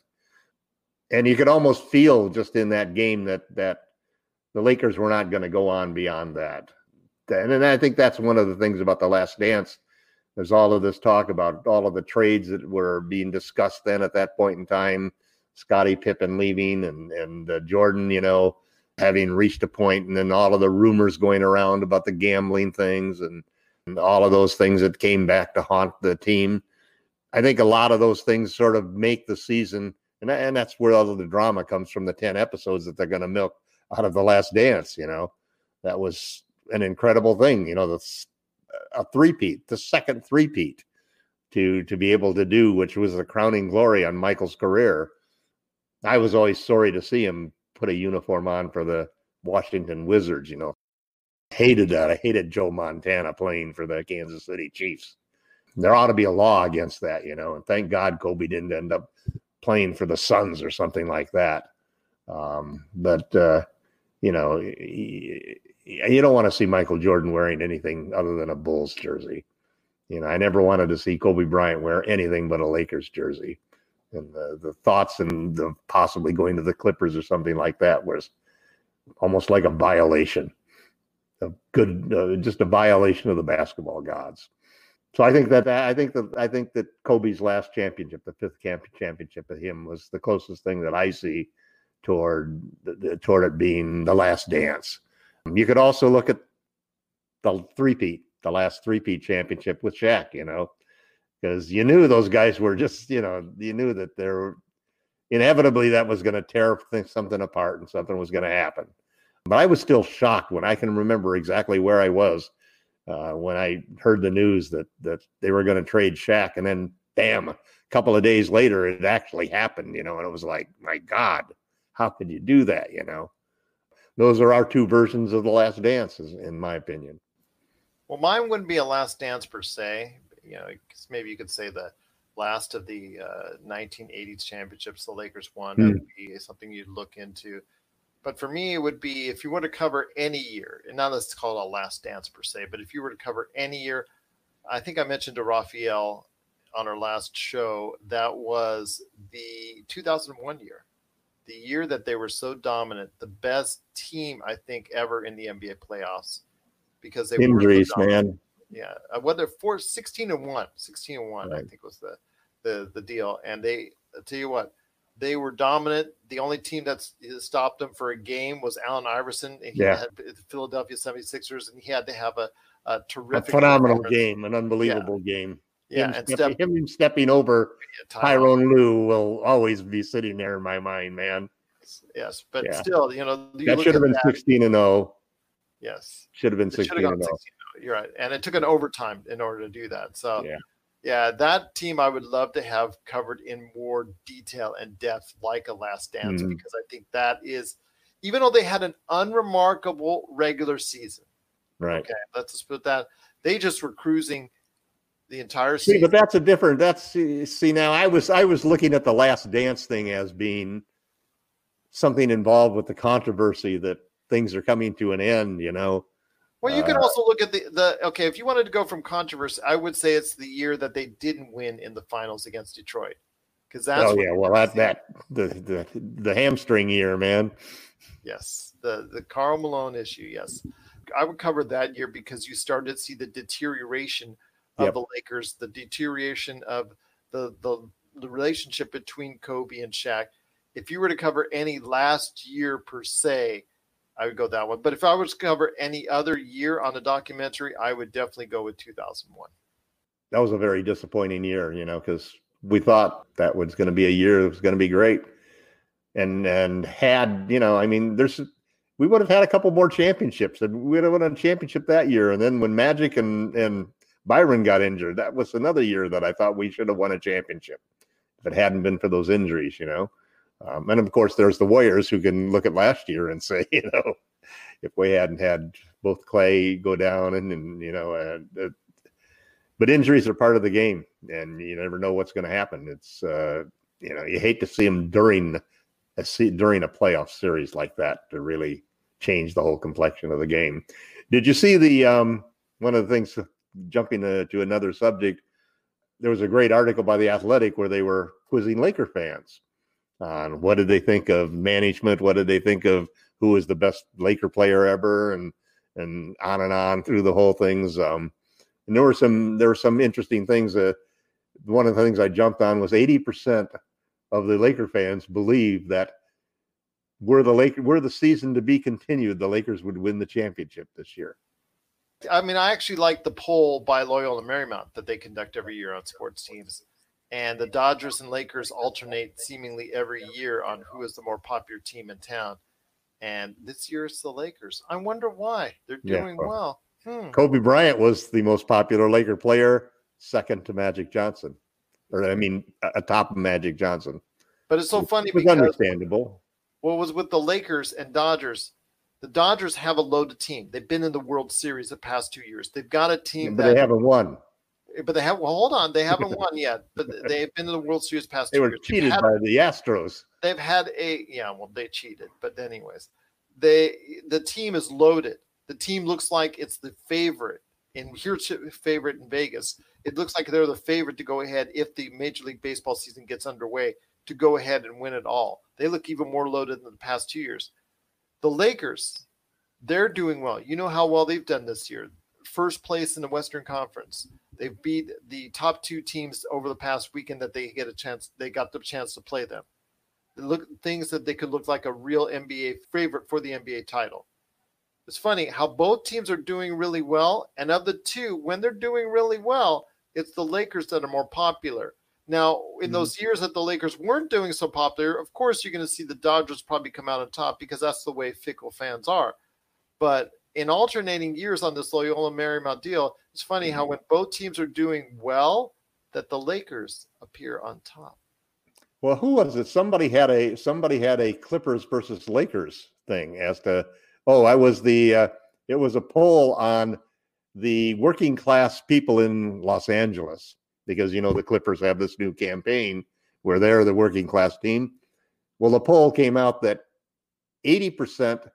And you could almost feel just in that game that that the Lakers were not going to go on beyond that. And, and I think that's one of the things about the Last Dance. There's all of this talk about all of the trades that were being discussed then at that point in time. Scottie Pippen leaving and and uh, Jordan, you know, having reached a point and then all of the rumors going around about the gambling things and, and all of those things that came back to haunt the team. I think a lot of those things sort of make the season, and, and that's where all of the drama comes from the 10 episodes that they're going to milk out of The Last Dance. You know, that was an incredible thing, you know, that's a three-peat, the second three-peat to, to be able to do, which was the crowning glory on Michael's career. I was always sorry to see him put a uniform on for the Washington Wizards, you know. Hated that. I hated Joe Montana playing for the Kansas City Chiefs. There ought to be a law against that, you know. And thank God Kobe didn't end up playing for the Suns or something like that. Um, but uh, you know, you don't want to see Michael Jordan wearing anything other than a Bulls jersey. You know, I never wanted to see Kobe Bryant wear anything but a Lakers jersey and the, the thoughts and the possibly going to the Clippers or something like that was almost like a violation of good, uh, just a violation of the basketball gods. So I think that I think that I think that Kobe's last championship, the fifth camp championship of him, was the closest thing that I see toward toward it being the last dance. You could also look at the three-peat, the last three-peat championship with Shaq. You know, because you knew those guys were just, you know, you knew that they're inevitably that was going to tear something apart and something was going to happen. But I was still shocked when I can remember exactly where I was uh, when I heard the news that that they were going to trade Shaq, and then bam, a couple of days later, it actually happened. You know, and it was like, my God, how could you do that? You know, those are our two versions of the Last Dances, in my opinion. Well, mine wouldn't be a Last Dance per se, you know, maybe you could say the last of the uh, 1980s championships the Lakers won. Mm. That would be something you'd look into. But for me, it would be if you were to cover any year, and now that's called a last dance per se, but if you were to cover any year, I think I mentioned to Raphael on our last show that was the 2001 year, the year that they were so dominant, the best team I think ever in the NBA playoffs because they injuries, were so man. Yeah, uh, whether four, 16 and one, 16 and one, I think was the the the deal. And they, I'll tell you what, they were dominant. The only team that's stopped them for a game was Allen Iverson, and he Yeah. had the Philadelphia 76ers, and he had to have a, a A terrific, phenomenal performance. game, an unbelievable game. Yeah, him, and stepping, step him stepping over Ty- Tyronn Lue will always be sitting there in my mind, man. Yes, but Yeah. still, you know, you That should have been that, 16 and 0. Yes, Should have been 16 and 0. 16. You're right, and it took an overtime in order to do that. So Yeah. yeah, that team I would love to have covered in more detail and depth, like a Last Dance, Mhm. because I think that is, even though they had an unremarkable regular season. Right. Okay, let's just put that. They just were cruising the entire See, but that's a different. That's see now. I was I was looking at the Last Dance thing as being something involved with the controversy that things are coming to an end. You know, Well, you can Uh, also look at the the okay. If you wanted to go from controversy, I would say it's the year that they didn't win in the finals against Detroit, because that's oh yeah, well that that the the the hamstring year, man. yes, the the Karl Malone issue. Yes, I would cover that year because you started to see the deterioration of Yep. the Lakers, the deterioration of the the the relationship between Kobe and Shaq. If you were to cover any last year per se, I would go that one. But if I was to cover any other year on a documentary, I would definitely go with 2001. That was a very disappointing year, you know, because we thought that was going to be a year that was going to be great, and and had you know, I mean, there's we would have had a couple more championships, and we would have won a championship that year, and then when Magic and and Byron got injured, that was another year that I thought we should have won a championship if it hadn't been for those injuries, you know. Um, and of course, there's the Warriors who can look at last year and say, you know, if we hadn't had both Clay go down and, and you know, uh, uh, but injuries are part of the game, and you never know what's going to happen. It's uh, you know, you hate to see them during a se- during a playoff series like that to really change the whole complexion of the game. Did you see the um, one of the things? Jumping to, another subject, there was a great article by the Athletic where they were quizzing Laker fans on what did they think of management, what did they think of who was the best Laker player ever, and and on and on through the whole things. Um, and there were some there were some interesting things. Uh, one of the things I jumped on was eighty percent of the Laker fans believe that were the Laker were the season to be continued, the Lakers would win the championship this year. I mean, I actually like the poll by Loyola Marymount that they conduct every year on sports teams. And the Dodgers and Lakers alternate seemingly every year on who is the more popular team in town. And this year it's the Lakers. I wonder why. They're doing well, well. Hmm. Kobe Bryant was the most popular Laker player, second to Magic Johnson, or I mean, atop of Magic Johnson. But it's so funny It was because understandable. what was with the Lakers and Dodgers, the Dodgers have a loaded team. They've been in the World Series the past two years. They've got a team but that they haven't won. Eh, but they have well hold on, they haven't won yet, but they've been in the World Series past They two were years. Cheated had- by the Astros. they've had a yeah well they cheated but anyways they the team is loaded the team looks like it's the favorite and here's favorite in vegas it looks like they're the favorite to go ahead if the major league baseball season gets underway to go ahead and win it all they look even more loaded than the past two years the lakers they're doing well you know how well they've done this year first place in the western conference they've beat the top two teams over the past weekend that they get a chance they got the chance to play them look things that they could look like a real NBA favorite for the NBA title. It's funny how both teams are doing really well, and of the two, when they're doing really well, it's the Lakers that are more popular. Now, in Mhm. those years that the Lakers weren't doing so popular, of course, you're going to see the Dodgers probably come out on top because that's the way fickle fans are. But in alternating years on this Loyola Marymount deal, it's funny how when both teams are doing well, that the Lakers appear on top. Well, who was it? Somebody had a somebody had a Clippers versus Lakers thing as to oh, I was the uh, it was a poll on the working class people in Los Angeles because you know the Clippers have this new campaign where they're the working class team. Well, the poll came out that 80%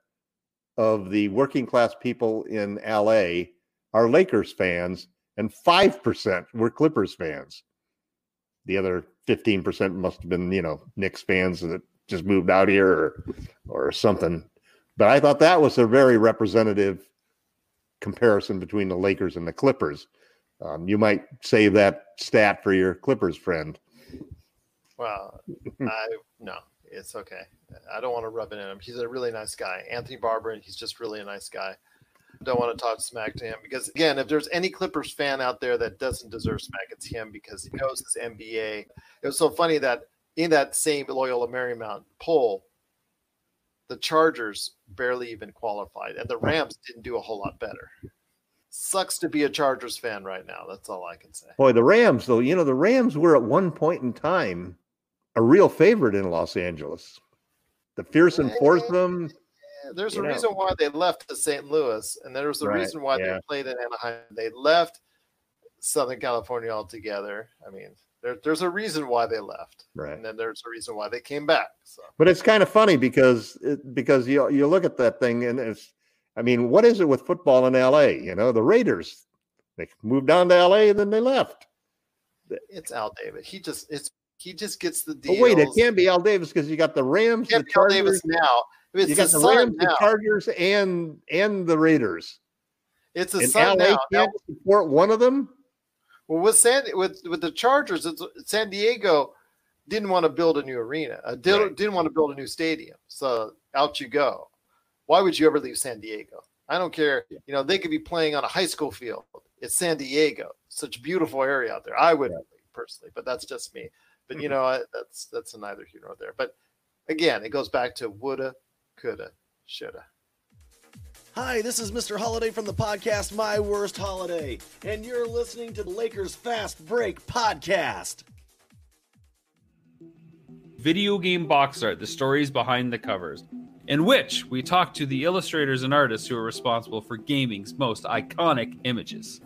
of the working class people in LA are Lakers fans and 5% were Clippers fans. The other 15% must have been, you know, Knicks fans that just moved out here or, or something. But I thought that was a very representative comparison between the Lakers and the Clippers. Um, you might save that stat for your Clippers friend. Well, I no, it's okay. I don't want to rub it in him. He's a really nice guy. Anthony Barber, and he's just really a nice guy. Don't want to talk smack to him because again, if there's any Clippers fan out there that doesn't deserve smack, it's him because he knows his NBA. It was so funny that in that same Loyola Marymount poll, the Chargers barely even qualified, and the Rams didn't do a whole lot better. Sucks to be a Chargers fan right now. That's all I can say. Boy, the Rams, though, you know, the Rams were at one point in time a real favorite in Los Angeles. The fierce fearsome foursome. There's a know. reason why they left to St. Louis, and there was a right. reason why yeah. they played in Anaheim. They left Southern California altogether. I mean, there, there's a reason why they left, right? And then there's a reason why they came back. So. But it's kind of funny because it, because you you look at that thing and it's, I mean, what is it with football in L.A.? You know, the Raiders they moved down to L.A. and then they left. It's Al Davis. He just it's he just gets the deal. Oh, wait, it can't be Al Davis because you got the Rams, the Chargers now. you got the Rams, now. the Chargers, and and the Raiders. It's a and son LA now. Can't now, support one of them. Well, with San with with the Chargers, San Diego didn't want to build a new arena. Uh, did, right. Didn't want to build a new stadium. So out you go. Why would you ever leave San Diego? I don't care. You know, they could be playing on a high school field. It's San Diego. Such a beautiful area out there. I wouldn't yeah. personally, but that's just me. But you mm-hmm. know, that's that's a neither here nor there. But again, it goes back to woulda, coulda, shoulda. Hi, this is Mr. Holiday from the podcast My Worst Holiday, and you're listening to the Lakers Fast Break podcast. Video game box art, the stories behind the covers, in which we talk to the illustrators and artists who are responsible for gaming's most iconic images.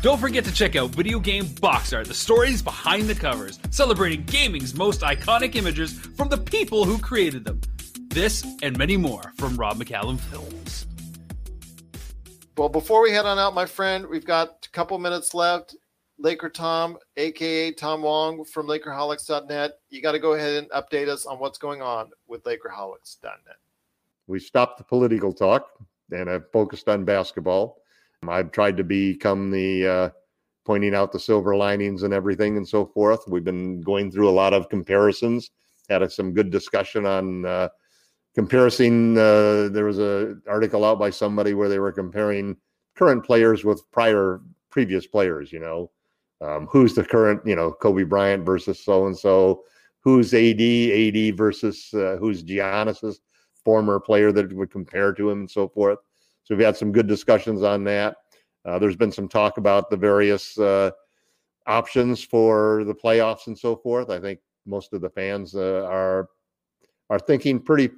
Don't forget to check out Video Game Box Art, the stories behind the covers, celebrating gaming's most iconic images from the people who created them. This and many more from Rob McCallum Films. Well, before we head on out, my friend, we've got a couple minutes left. Laker Tom, aka Tom Wong from Lakerholics.net. You got to go ahead and update us on what's going on with Lakerholics.net. We stopped the political talk and I've focused on basketball. I've tried to become the uh, pointing out the silver linings and everything and so forth. We've been going through a lot of comparisons. Had a, some good discussion on uh, comparing. Uh, there was a article out by somebody where they were comparing current players with prior previous players. You know, um, who's the current? You know, Kobe Bryant versus so and so. Who's AD? AD versus uh, who's Giannis's former player that would compare to him and so forth. So we've had some good discussions on that. Uh, there's been some talk about the various uh, options for the playoffs and so forth. I think most of the fans uh, are are thinking pretty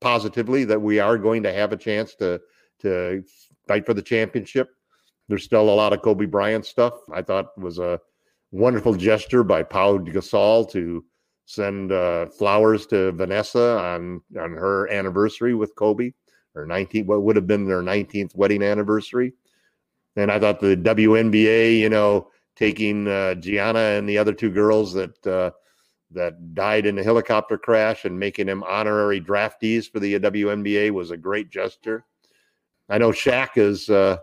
positively that we are going to have a chance to to fight for the championship. There's still a lot of Kobe Bryant stuff. I thought was a wonderful gesture by Paul Gasol to send uh, flowers to Vanessa on on her anniversary with Kobe or 19, what would have been their 19th wedding anniversary. And I thought the WNBA, you know, taking uh, Gianna and the other two girls that uh, that died in the helicopter crash and making them honorary draftees for the WNBA was a great gesture. I know Shaq is uh,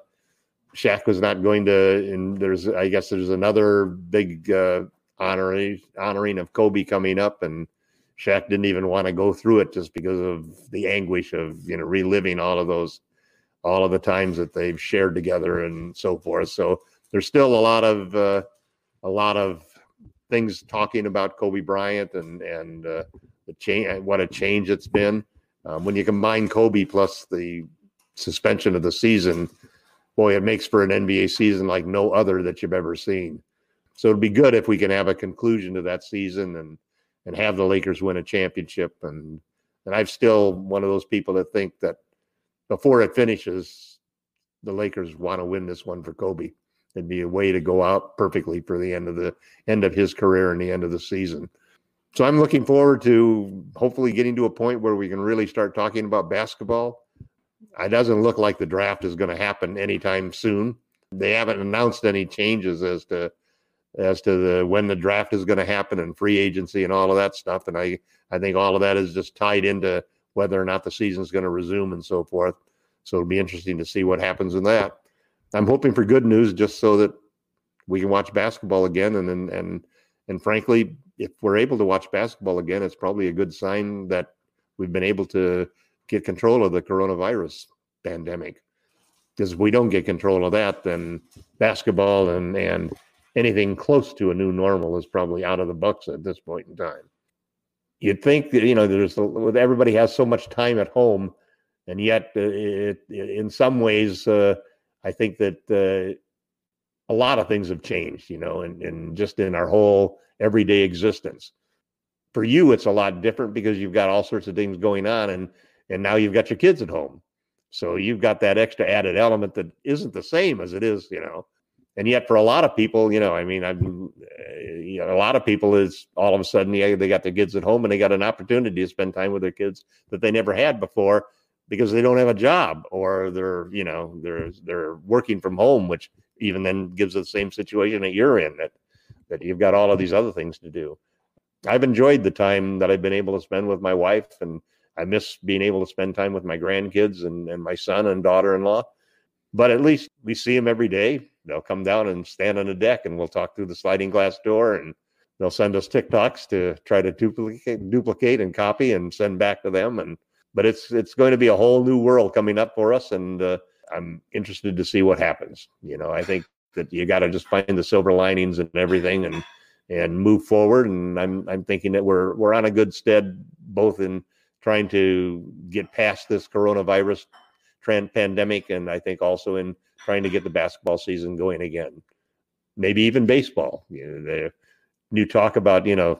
Shaq was not going to, and there's I guess there's another big uh, honoring honoring of Kobe coming up, and Shaq didn't even want to go through it just because of the anguish of you know reliving all of those all of the times that they've shared together and so forth. So there's still a lot of uh, a lot of things talking about Kobe Bryant and and uh, the change what a change it's been um, when you combine Kobe plus the suspension of the season. Boy, it makes for an NBA season like no other that you've ever seen. So it'd be good if we can have a conclusion to that season and and have the Lakers win a championship. And and I'm still one of those people that think that before it finishes, the Lakers want to win this one for Kobe. It'd be a way to go out perfectly for the end of the end of his career and the end of the season. so I'm looking forward to hopefully getting to a point where we can really start talking about basketball. It doesn't look like the draft is going to happen anytime soon. They haven't announced any changes as to as to the when the draft is going to happen and free agency and all of that stuff. And I I think all of that is just tied into whether or not the season is going to resume and so forth. So it'll be interesting to see what happens in that. I'm hoping for good news just so that we can watch basketball again and and and, and frankly if we're able to watch basketball again, it's probably a good sign that we've been able to get control of the coronavirus pandemic. Because if we don't get control of that, then basketball and and anything close to a new normal is probably out of the books at this point in time. You'd think that you know there's everybody has so much time at home, and yet uh, it, it, in some ways, uh, I think that uh, a lot of things have changed. You know, and, and just in our whole everyday existence. For you, it's a lot different because you've got all sorts of things going on, and and now you've got your kids at home, so you've got that extra added element that isn't the same as it is, you know. And yet, for a lot of people, you know, I mean, I'm, eh, you know, a lot of people is all of a sudden, yeah, they got their kids at home and they got an opportunity to spend time with their kids that they never had before because they don't have a job or they're, you know, they're they're working from home, which even then gives the same situation that you're in that that you've got all of these other things to do. I've enjoyed the time that I've been able to spend with my wife, and I miss being able to spend time with my grandkids and, and my son and daughter in law. But at least we see them every day. They'll come down and stand on the deck, and we'll talk through the sliding glass door, and they'll send us TikToks to try to duplicate, duplicate and copy and send back to them. And but it's it's going to be a whole new world coming up for us, and uh, I'm interested to see what happens. You know, I think that you got to just find the silver linings and everything and and move forward and i'm i'm thinking that we're we're on a good stead both in trying to get past this coronavirus trend pandemic and i think also in trying to get the basketball season going again maybe even baseball you know the new talk about you know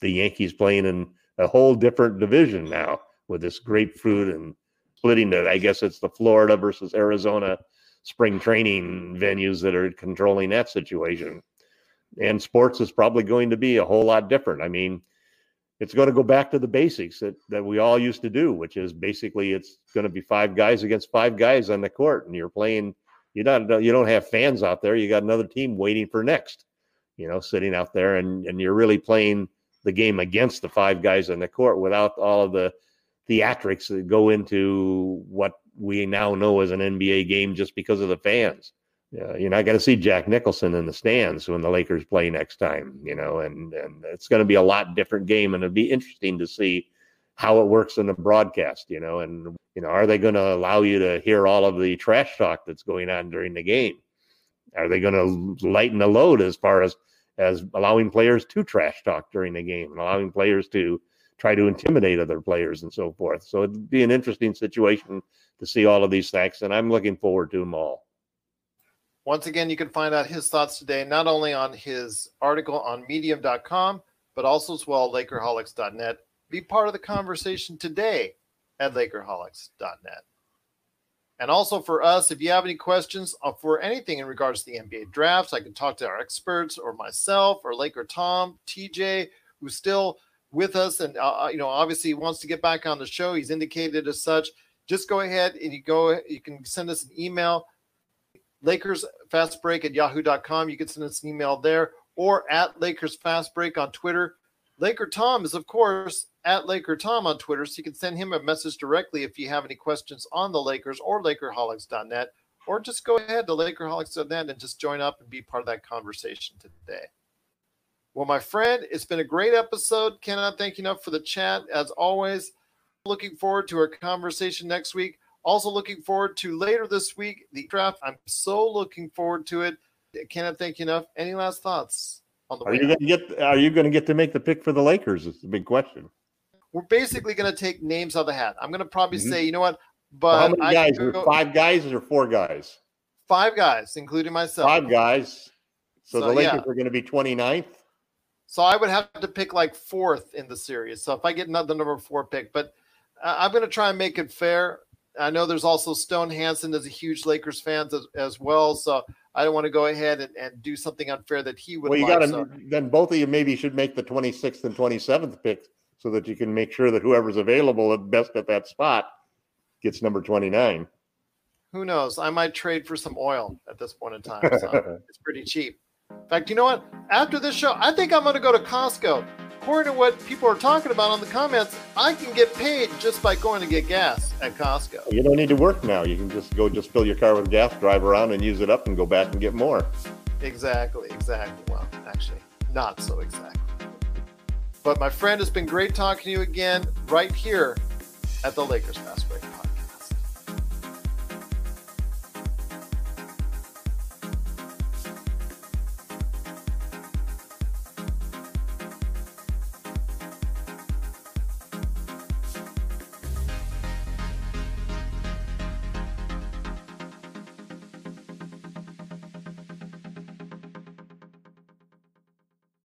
the yankees playing in a whole different division now with this grapefruit and splitting the i guess it's the florida versus arizona spring training venues that are controlling that situation. And sports is probably going to be a whole lot different. I mean, it's going to go back to the basics that, that we all used to do, which is basically it's going to be five guys against five guys on the court, and you're playing. You don't you don't have fans out there. You got another team waiting for next. You know, sitting out there, and and you're really playing the game against the five guys on the court without all of the theatrics that go into what we now know as an NBA game just because of the fans. You're not going to see Jack Nicholson in the stands when the Lakers play next time, you know, and and it's going to be a lot different game, and it'll be interesting to see how it works in the broadcast, you know, and you know, are they going to allow you to hear all of the trash talk that's going on during the game? Are they going to lighten the load as far as as allowing players to trash talk during the game and allowing players to try to intimidate other players and so forth? So it'd be an interesting situation to see all of these things, and I'm looking forward to them all. Once again, you can find out his thoughts today, not only on his article on medium.com, but also as well Lakerholics.net. Be part of the conversation today at Lakerholics.net. And also for us, if you have any questions uh, for anything in regards to the NBA drafts, I can talk to our experts or myself or Laker Tom, TJ, who's still with us and uh, uh, you know obviously wants to get back on the show. He's indicated as such just go ahead and you go you can send us an email lakers fast break at yahoo.com you can send us an email there or at lakers fast break on twitter laker tom is of course at laker tom on twitter so you can send him a message directly if you have any questions on the lakers or lakerholics.net or just go ahead to lakerholics.net and just join up and be part of that conversation today well my friend it's been a great episode cannot thank you enough for the chat as always Looking forward to our conversation next week. Also, looking forward to later this week the draft. I'm so looking forward to it. Cannot thank you enough. Any last thoughts on the? Are you going to get? Are you going to get to make the pick for the Lakers? It's a big question. We're basically going to take names out of the hat. I'm going to probably mm-hmm. say, you know what? But how many guys? Go, five guys or four guys? Five guys, including myself. Five guys. So, so the Lakers yeah. are going to be 29th. So I would have to pick like fourth in the series. So if I get another number four pick, but I'm going to try and make it fair. I know there's also Stone Hansen is a huge Lakers fan as, as well. So I don't want to go ahead and, and do something unfair that he would. Well, you like, got to so- then both of you maybe should make the 26th and 27th picks so that you can make sure that whoever's available at best at that spot gets number 29. who knows? I might trade for some oil at this point in time. So it's pretty cheap. In fact, you know what? After this show, I think I'm going to go to Costco. According to what people are talking about on the comments, I can get paid just by going to get gas at Costco. You don't need to work now. You can just go just fill your car with gas, drive around and use it up and go back and get more. Exactly, exactly. Well, actually, not so exactly. But my friend, it's been great talking to you again right here at the Lakers Fast Break Podcast.